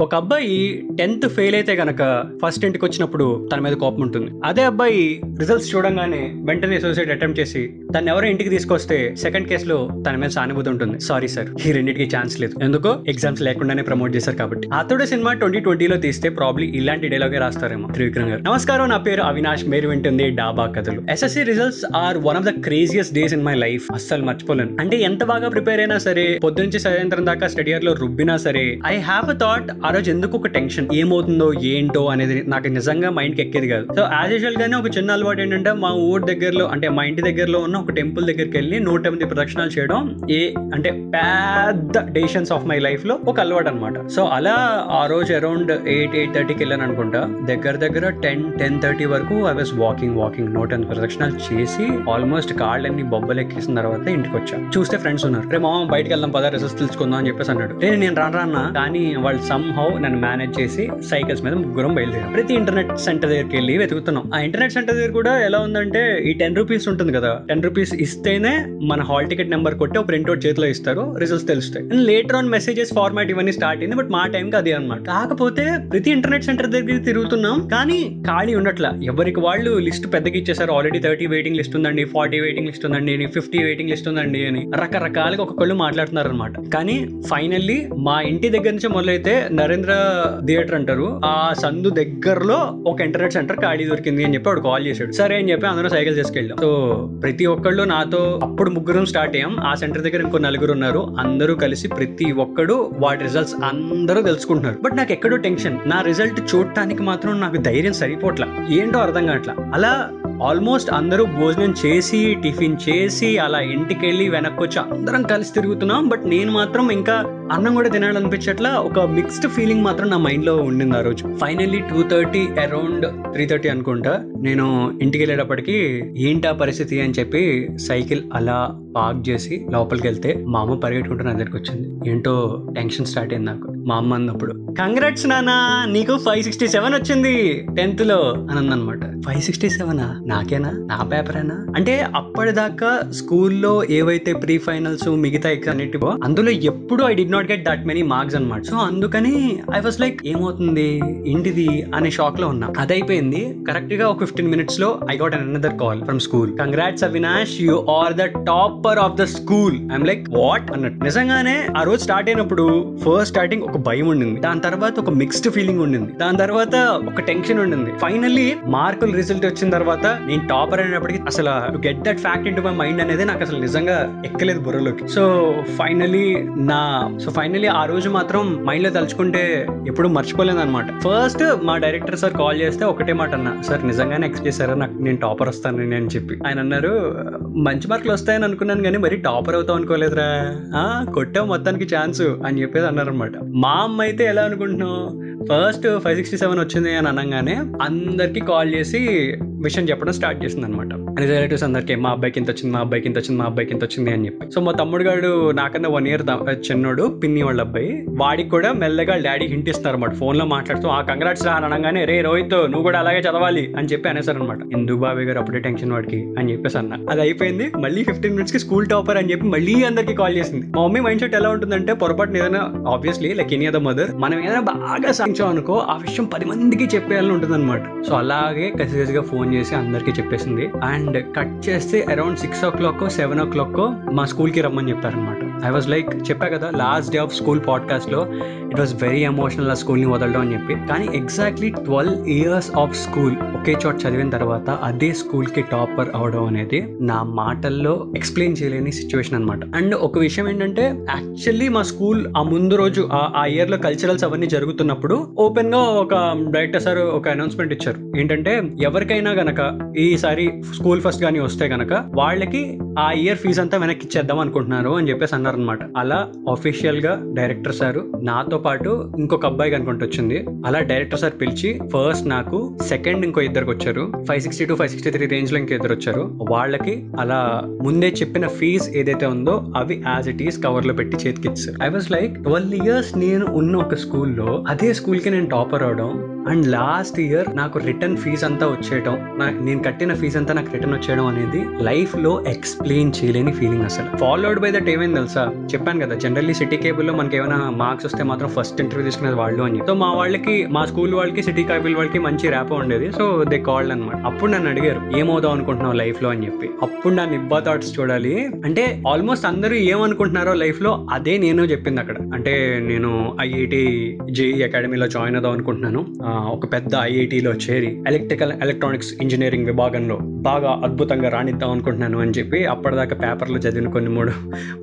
ఒక అబ్బాయి tenth fail అయితే గనక ఫస్ట్ ఇంటికి వచ్చినప్పుడు తన మీద కోపం ఉంటుంది. అదే అబ్బాయి రిజల్ట్స్ చూడంగానే వెంటనే సూసైడ్ అటెంప్ట్ చేసి తను ఎవరో ఇంటికి తీసుకొస్తే సెకండ్ కేసులో తన మీద సానుభూతి ఉంటుంది. సారీ సార్ ఈ రెండింటికి ఛాన్స్ లేదు. ఎందుకో? ఎగ్జామ్స్ లేకుండానే ప్రమోట్ చేశారు కాబట్టి. అతడు సినిమా ట్వంటీ ట్వంటీలో తీస్తే ప్రాబ్లీ ఇలాంటి డైలాగే రాస్తారేమో. త్రివిక్రమ్ గారు. నమస్కారం నా పేరు అవినాష్. మీరు వింటుంది డాబా కథలు. SSC results are one of the craziest days in my life అస్సలు మర్చిపోలేను. అంటే ఎంత బాగా ప్రిపేర్ అయినా సరే పొద్దునుంచి సాయంత్రం దాకా స్టడీ ఇయర్లో రుబ్బినా సరే ఐ హ్యావ్ అ థాట్ ఆ రోజు ఎందుకు ఒక టెన్షన్ ఏమవుతుందో ఏంటో అనేది నాకు నిజంగా మైండ్కి ఎక్కేది కాదు. సో యాజ్ యూజువల్ గానే ఒక చిన్న అలవాటు ఏంటంటే మా ఊరి దగ్గరలో అంటే మా ఇంటి దగ్గరలో ఉన్న ఒక టెంపుల్ దగ్గరికి వెళ్ళి నూట ఎనిమిది ప్రదక్షిణాలు చేయడం ఏ అంటే పెద్ద డేషన్స్ ఆఫ్ మై లైఫ్లో ఒక అలవాటు అనమాట సో అలా ఆ రోజు అరౌండ్ ఎయిట్ ఎయిట్ థర్టీకి వెళ్ళాను అనుకుంటా. దగ్గర దగ్గర టెన్ టెన్ థర్టీ వరకు ఐ వాస్ వాకింగ్ వాకింగ్ నూట ఎనిమిది ప్రదక్షిణాలు చేసి ఆల్మోస్ట్ కాళ్ళన్ని బొబ్బలు ఎక్కేసిన తర్వాత ఇంటికి వచ్చా. చూస్తే ఫ్రెండ్స్ ఉన్నారు. రే మామ బయటకు వెళ్దాం పదా రిజల్ట్స్ తెలుసుకుందాం అని చెప్పేసి అన్నాడు. నేను నేను రాను రాన్నా కానీ వాళ్ళు సమ్ హౌ నన్ను మేనేజ్ చేసి సైకిల్స్ మీద ముగ్గురం బయలుదేరాం. ప్రతి ఇంటర్నెట్ సెంటర్ దగ్గరికి వెళ్ళి వెతుకుతున్నాం. ఆ ఇంటర్నెట్ సెంటర్ దగ్గర కూడా ఎలా ఉందంటే ఈ టెన్ రూపీస్ ఉంటుంది కదా టెన్ రూపీస్ ఇస్తేనే మన హాల్ టికెట్ నెంబర్ కొట్టి ఒక ప్రింట్అవుట్ చేతిలో ఇస్తారు రిజల్ట్స్ తెలుస్తాయి. And later on messages format ఇవన్నీ స్టార్ట్ అయింది బట్ మా టైంకి అది అనమాట కాకపోతే ప్రతి ఇంటర్నెట్ సెంటర్ దగ్గర తిరుగుతున్నాం కానీ ఖాళీ ఉండట్లా. ఎవరికి వాళ్ళు లిస్ట్ పెద్దగా ఇచ్చేసారు ఆల్రెడీ థర్టీ వెయిటింగ్ లిస్ట్ ఉందండి ఫార్టీ వెయిటింగ్ లిస్ట్ ఉందండి ఫిఫ్టీ వెయిటింగ్ లిస్ట్ ఉందండి అని రకరకాలుగా ఒక్కొక్కళ్ళు మాట్లాడుతున్నారు అనమాట కానీ ఫైనల్లీ మా ఇంటి దగ్గర నుంచి మొదలైతే నరేంద్ర థియేటర్ అంటారు. ఆ సందు దగ్గరలో ఒక ఇంటర్నెట్ సెంటర్ ఖాళీ దొరికింది అని చెప్పి వాడు కాల్ చేశాడు. సరే అని చెప్పి అందరూ సైకిల్ చేసుకెళ్ళాం సో ప్రతి ఒక్కళ్ళు నాతో అప్పుడు ముగ్గురం స్టార్ట్ అయ్యాం. ఆ సెంటర్ దగ్గర ఇంకో నలుగురు ఉన్నారు. అందరూ కలిసి ప్రతి ఒక్కడు వాటి రిజల్ట్స్ అందరూ తెలుసుకుంటున్నారు. బట్ నాకు ఎక్కడో టెన్షన్. నా రిజల్ట్ చూడటానికి మాత్రం నాకు ధైర్యం సరిపోట్లా. ఏంటో అర్థం కావట్లా. అలా ఆల్మోస్ట్ అందరూ భోజనం చేసి టిఫిన్ చేసి అలా ఇంటికి వెళ్ళి వెనక్కి వచ్చి అందరం కలిసి తిరుగుతున్నాం. బట్ నేను మాత్రం ఇంకా అన్నం కూడా తినాలనిపించట్లా ఒక మిక్స్డ్ ఫీలింగ్ మాత్రం నా మైండ్లో ఉండింది ఆ రోజు. Finally two thirty around three thirty అనుకుంటా నేను ఇంటికి వెళ్ళేటప్పటికి ఏంటా పరిస్థితి అని చెప్పి సైకిల్ అలా పార్క్ చేసి లోపలికి వెళ్తే మా అమ్మ పరిగెట్టుకుంటూ నా దగ్గరికి వచ్చింది ఏంటో టెన్షన్ స్టార్ట్ అయింది నాకు. మా అమ్మ అన్నప్పుడు కంగ్రాట్స్ నానా నీకు ఫైవ్ సిక్స్టీ సెవెన్ వచ్చింది టెన్త్లో అని అందనమాట ఫైవ్ సిక్స్టీ సెవెనా నాకేనా? నా పేపరేనా అంటే అప్పటిదాకా స్కూల్లో ఏవైతే ప్రీ ఫైనల్స్ మిగతా ఎగ్జామ్ అన్నిటివో అందులో ఎప్పుడు I did not get that many marks అనమాట సో అందుకని ఐ వాస్ లైక్ ఏమవుతుంది? ఏంటిది? అనే షాక్లో ఉన్నా. అదైపోయింది. అయిపోయింది కరెక్ట్గా ఒక ఫిఫ్టీన్ మినిట్స్లో I got an another call from school congrats Avinash you are the topper of the school I'm like what అన్నట్టు. నిజంగానే ఆ రోజు స్టార్ట్ అయినప్పుడు ఫస్ట్ స్టార్టింగ్ ఒక భయం ఉండింది. దాని తర్వాత ఒక మిక్స్డ్ ఫీలింగ్ ఉండింది. దాని తర్వాత ఒక టెన్షన్ ఉండింది. ఫైనల్లీ మార్కులు రిజల్ట్ వచ్చిన తర్వాత నేను టాపర్ అయినప్పటికీ అసలు get that fact into my mind అనేది నాకు అసలు నిజంగా ఎక్కలేదు బుర్రలోకి. సో ఫైనలీ నా సో ఫైనలీ ఆ రోజు మాత్రం మైండ్లో తలుచుకుంటే ఎప్పుడు మర్చిపోలేదు అనమాట ఫస్ట్ మా డైరెక్టర్ సార్ కాల్ చేస్తే ఒకటే మాట అన్న సార్ నిజంగానే ఎక్స్పెక్ట్ చేశారా? నాకు నేను టాపర్ వస్తాను అని చెప్పి. ఆయన అన్నారు మంచి మార్కులు వస్తాయని అనుకున్నాను కానీ మరి టాపర్ అవుతావు అనుకోలేదురా. ఆ, కొట్టావు మొత్తానికి ఛాన్స్ అని చెప్పేది అన్నారనమాట మా అమ్మ అయితే ఎలా అనుకుంటున్నావు? ఫస్ట్ ఫైవ్ సిక్స్టీ సెవెన్ వచ్చింది అని అనగానే అందరికీ కాల్ చేసి విషయం చెప్పడం స్టార్ట్ చేసింది అనమాట రిలేటివ్స్ అందరికి మా అబ్బాయికి ఇంత వచ్చింది మా అబ్బాయికి ఇంత వచ్చింది మా అబ్బాయికి ఇంత వచ్చింది అని చెప్పి. సో మా తమ్ముడు గారు నాకన్నా వన్ ఇయర్ చిన్నోడు పిన్ని వాళ్ళ అబ్బాయి. వాడికి కూడా మెల్లగా డాడీ హింట్ ఇస్తారు అనమాట ఫోన్లో మాట్లాడుతూ ఆ కంగ్రాట్స్ రా అనగానే రే రోహిత్ నువ్వు కూడా అలాగే చదవాలి అని చెప్పి అనేసారు అనమాట ఎందుకు బాబాయ్ గారు అప్పుడే టెన్షన్ వాడికి? అని చెప్పేసి అన్న. అది అయిపోయింది. మళ్ళీ ఫిఫ్టీన్ మినిట్స్కి స్కూల్ టాపర్ అని చెప్పి మళ్ళీ అందరికి కాల్ చేసింది. మా మమ్మీ మైండ్ సెట్ ఎలా ఉంటుందంటే పొరపాటున ఏదైనా obviously like any other mother మనం ఏదైనా బాగా సాధించాం అనుకో ఆ విషయం పది మందికి చెప్పేయాలని ఉంటుంది అనమాట సో అలాగే కసిగా ఫోన్ చేసి అందరికీ చెప్పేసింది. అండ్ కట్ చేస్తే around six o'clock seven o'clock మా స్కూల్కి రమ్మని చెప్పారనమాట ఐ వాజ్ లైక్ చెప్పా కదా లాస్ట్ డే ఆఫ్ స్కూల్ పాడ్కాస్ట్లో ఇట్ వాస్ వెరీ ఎమోషనల్ ఆ స్కూల్ని వదలడం అని చెప్పి. కానీ exactly twelve years of school ఒకే చోట చదివిన తర్వాత అదే స్కూల్కి టాపర్ అవడం అనేది నా మాటల్లో ఎక్స్ప్లెయిన్ చేయలేని సిచ్యువేషన్ అనమాట అండ్ ఒక విషయం ఏంటంటే యాక్చువల్లీ మా స్కూల్ ఆ ముందు రోజు ఆ- ఇయర్లో ఇయర్లో కల్చరల్స్ అవన్నీ జరుగుతున్నప్పుడు ఓపెన్గా ఒక డైరెక్టర్ సార్ ఒక అనౌన్స్మెంట్ ఇచ్చారు. ఏంటంటే ఎవరికైనా గనక ఈసారి స్కూల్ ఫస్ట్ కానీ వస్తే గనక వాళ్ళకి ఆ ఇయర్ ఫీజ్ అంతా వెనక్కి ఇచ్చేద్దాం అనుకుంటున్నారు అని చెప్పేసి అన్నారు అనమాట అలా అఫీషియల్గా డైరెక్టర్ సార్ నాతో పాటు ఇంకొక అబ్బాయి కనుకుంటూ వచ్చింది. అలా డైరెక్టర్ సార్ పిలిచి ఫస్ట్ నాకు సెకండ్ ఇంకో ఇద్దరికి వచ్చారు. Five sixty two five sixty three రేంజ్లో ఇంకో ఇద్దరు వచ్చారు. వాళ్ళకి అలా ముందే చెప్పిన ఫీజ్ ఏదైతే ఉందో అవి యాజ్ ఇట్ ఈస్ కవర్లో పెట్టి చేతికి ఇచ్చారు. I was like twelve years నేను ఉన్న ఒక స్కూల్లో అదే స్కూల్కి నేను టాపర్ అవడం అండ్ లాస్ట్ ఇయర్ నాకు రిటర్న్ ఫీజ్ అంతా వచ్చేయడం నాకు నేను కట్టిన ఫీజ్ అంతా నాకు రిటర్న్ వచ్చేయడం అనేది లైఫ్లో ఎక్స్ప్లెయిన్ చేయలేని ఫీలింగ్ అసలు. ఫాలోడ్ బై దట్ ఏమైంది తెలుసా? చెప్పాను కదా జనరల్లీ సిటీ కేబుల్లో మనకి ఏమైనా మార్క్స్ వస్తే మాత్రం ఫస్ట్ ఇంటర్వ్యూ తీసుకునేది వాళ్ళు అని సో మా వాళ్ళకి మా స్కూల్ వాళ్ళకి సిటీ కేబుల్ వాళ్ళకి మంచి ర్యాప్ ఉండేది. సో దే కాల్డ్ అనమాట అప్పుడు నన్ను అడిగారు ఏమవుదాం అనుకుంటున్నావు లైఫ్లో? అని చెప్పి. అప్పుడు నా నిబ్బా థాట్స్ చూడాలి. అంటే ఆల్మోస్ట్ అందరూ ఏమనుకుంటున్నారో లైఫ్లో అదే నేను చెప్పింది అక్కడ. అంటే నేను ఐఐటి జేఈ అకాడమీలో జాయిన్ అవుదాం అనుకుంటున్నాను. ఒక పెద్ద ఐఐటిలో చేరి ఎలక్ట్రికల్ ఎలక్ట్రానిక్స్ ఇంజనీరింగ్ విభాగంలో బాగా అద్భుతంగా రాణిద్దాం అనుకుంటున్నాను అని చెప్పి అప్పటిదాకా పేపర్లో చదివిన కొన్ని మూడు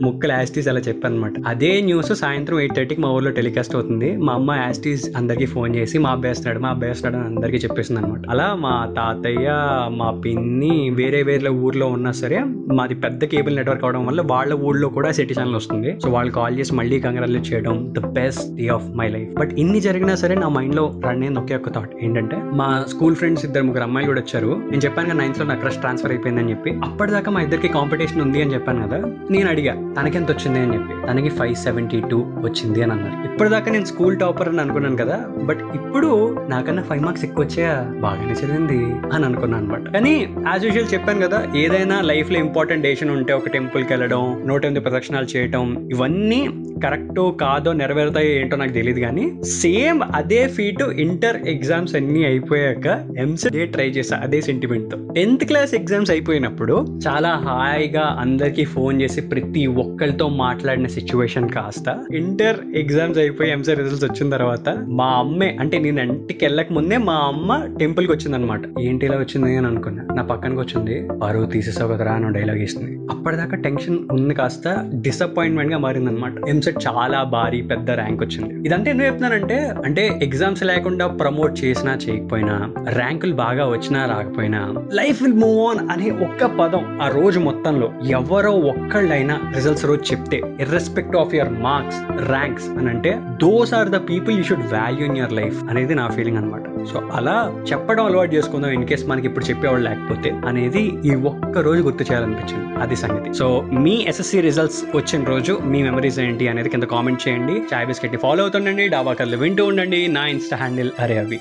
ముక్కలు యాస్టీస్ అలా చెప్పానమాట. అదే న్యూస్ సాయంత్రం ఎయిట్ థర్టీకి మా ఊర్లో టెలికాస్ట్ అవుతుంది. మా అమ్మ యాస్టీస్ అందరికీ ఫోన్ చేసి మా అబ్బాయి వస్తున్నాడు మా అబ్బాయి వస్తున్నాడు అని అందరికీ చెప్పేసింది అనమాట అలా మా తాతయ్య మా పిన్ని వేరే వేరే ఊర్లో ఉన్నా సరే మాది పెద్ద కేబుల్ నెట్వర్క్ అవడం వల్ల వాళ్ళ ఊళ్ళో కూడా సిటీ ఛానల్ వస్తుంది. సో వాళ్ళు కాల్ చేసి మళ్ళీ కంగ్రాచులేట్ చేయడం the best day of my life but ఇన్ని జరిగినా సరే నా మైండ్లో రన్ అయింది ఒకే ఒక థాట్ ఏంటంటే మా స్కూల్ ఫ్రెండ్స్ ఇద్దరు ముగ్గురు అమ్మాయిలు కూడా వచ్చారు. నేను చెప్పాను కదా నైన్త్లో నా క్రష్ ట్రాన్స్ఫర్ అయిపోయిందని చెప్పి. అప్పటిదాకా మా ఇద్దరికి కాంపిటీషన్ ఉంది అని చెప్పాను కదా నేను అడిగా తనకెంత వచ్చింది? అని చెప్పి. తనకి ఫైవ్ సెవెంటీ టూ వచ్చింది అని అన్నారు. ఇప్పటిదాకా నేను స్కూల్ టాపర్ అని అనుకున్నాను కదా బట్ ఇప్పుడు నాకన్నా ఫైవ్ మార్క్స్ ఎక్కువ వచ్చాయా? బాగానే చదివింది అని అనుకున్నాను అనమాట కానీ యాజ్ యూజువల్ చెప్పాను కదా ఏదైనా లైఫ్లో ఇంపార్టెంట్ డేషన్ ఉంటే ఒక టెంపుల్కి వెళ్ళడం నూట ఎనిమిది ప్రదక్షిణాలు చేయటం ఇవన్నీ కరెక్టో కాదో నెరవేరుతాయో ఏంటో నాకు తెలియదు కానీ సేమ్ అదే ఫీట్ ఇంటర్ ఎగ్జామ్స్ అన్ని అయిపోయాక ఎంసెట్ ట్రై చేసా అదే సెంటిమెంట్తో. టెన్త్ క్లాస్ ఎగ్జామ్స్ అయిపోయినప్పుడు చాలా హాయిగా అందరికి ఫోన్ చేసి ప్రతి ఒక్కరితో మాట్లాడిన సిచ్యువేషన్ కాస్త. ఇంటర్ ఎగ్జామ్స్ అయిపోయి ఎంసెట్ రిజల్ట్స్ వచ్చిన తర్వాత మా అమ్మే అంటే నేను ఇంటికి వెళ్ళక ముందే మా అమ్మ టెంపుల్కి వచ్చింది అనమాట ఏంటి ఇలా వచ్చింది అని అనుకున్నా. నా పక్కనకి వచ్చింది పరువు తీసేసావు కదరా అని డైలాగ్ ఇస్తుంది అప్పటిదాకా టెన్షన్ ఉంది కాస్త డిసప్పాయింట్మెంట్గా మారింది అనమాట ఎంసెట్ చాలా భారీ పెద్ద ర్యాంక్ వచ్చింది. ఇదంతా ఎందుకు చెప్తున్నానంటే అంటే ఎగ్జామ్స్ లేకుండా ప్రమోట్ చేసినా చేయకపోయినా ర్యాంకులు బాగా వచ్చినా రాకపోయినా లైఫ్ విల్ మూవ్ ఆన్ అనే ఒక్క పదం ఆ రోజు మొత్తంలో ఎవరో ఒక్కళ్ళైనా రిజల్ట్స్ రోజు చెప్తే irrespective of your marks ranks అని అంటే those are the people you should value in your life అనేది నా ఫీలింగ్ అనమాట సో అలా చెప్పడం అలవాటు చేసుకుందాం ఇన్ కేస్ మనకి ఇప్పుడు చెప్పేవాళ్ళు లేకపోతే అనేది ఈ ఒక్క రోజు గుర్తు చేయాలనిపించింది. అది సంగతి. సో మీ ఎస్ఎస్సి రిజల్ట్స్ వచ్చిన రోజు మీ మెమరీస్ ఏంటి అనేది కింద కామెంట్ చేయండి. చాయ్ బిస్కెట్ ఫాలో అవుతుండండి. డాబా కళ్ళు వింటూ ఉండండి. నా ఇన్స్టా హ్యాండిల్ అరే అవి.